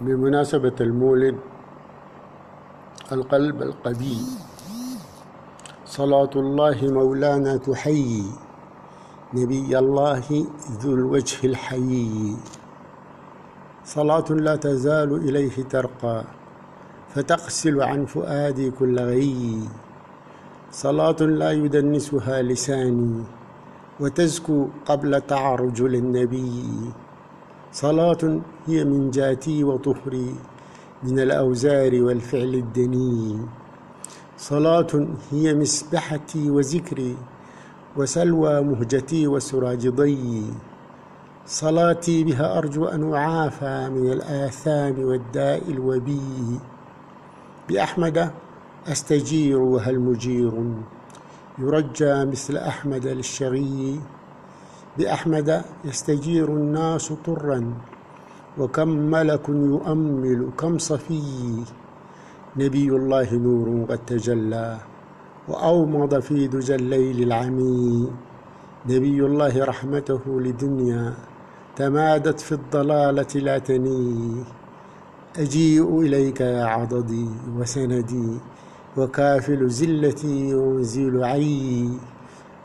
بمناسبة المولد القلب القبي صلاة الله مولانا تحيي نبي الله ذو الوجه الحيي صلاة لا تزال إليه ترقى فتغسل عن فؤادي كل غي. صلاة لا يدنسها لساني وتزكو قبل تعرج للنبي. صلاة هي من جاتي وطهري من الأوزار والفعل الدني. صلاة هي مسبحتي وذكري وسلوى مهجتي وسراج ضي. صلاتي بها أرجو أن أعافى من الآثام والداء الوبي. بأحمد أستجير وهل مجير. يرجى مثل أحمد للشغي بأحمد يستجير الناس طرا. وكم ملك يؤمل كم صفي. نبي الله نور قد تجلى وأومض في دجى الليل العمي نبي الله رحمته لدنيا تمادت في الضلالة لا تني أجيء إليك يا عضدي وسندي وكافل زلتي ومنزيل عي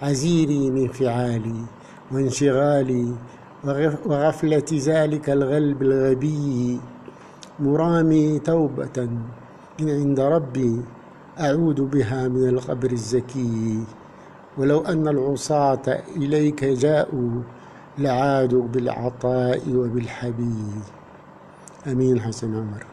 عزيري من فعالي وانشغالي وغفلة ذلك الغلب الغبي. مرامي توبة من عند ربي أعود بها من القبر الزكي. ولو أن العصاة إليك جاءوا لعادوا بالعطاء وبالحبيب. أمين حسن عمر.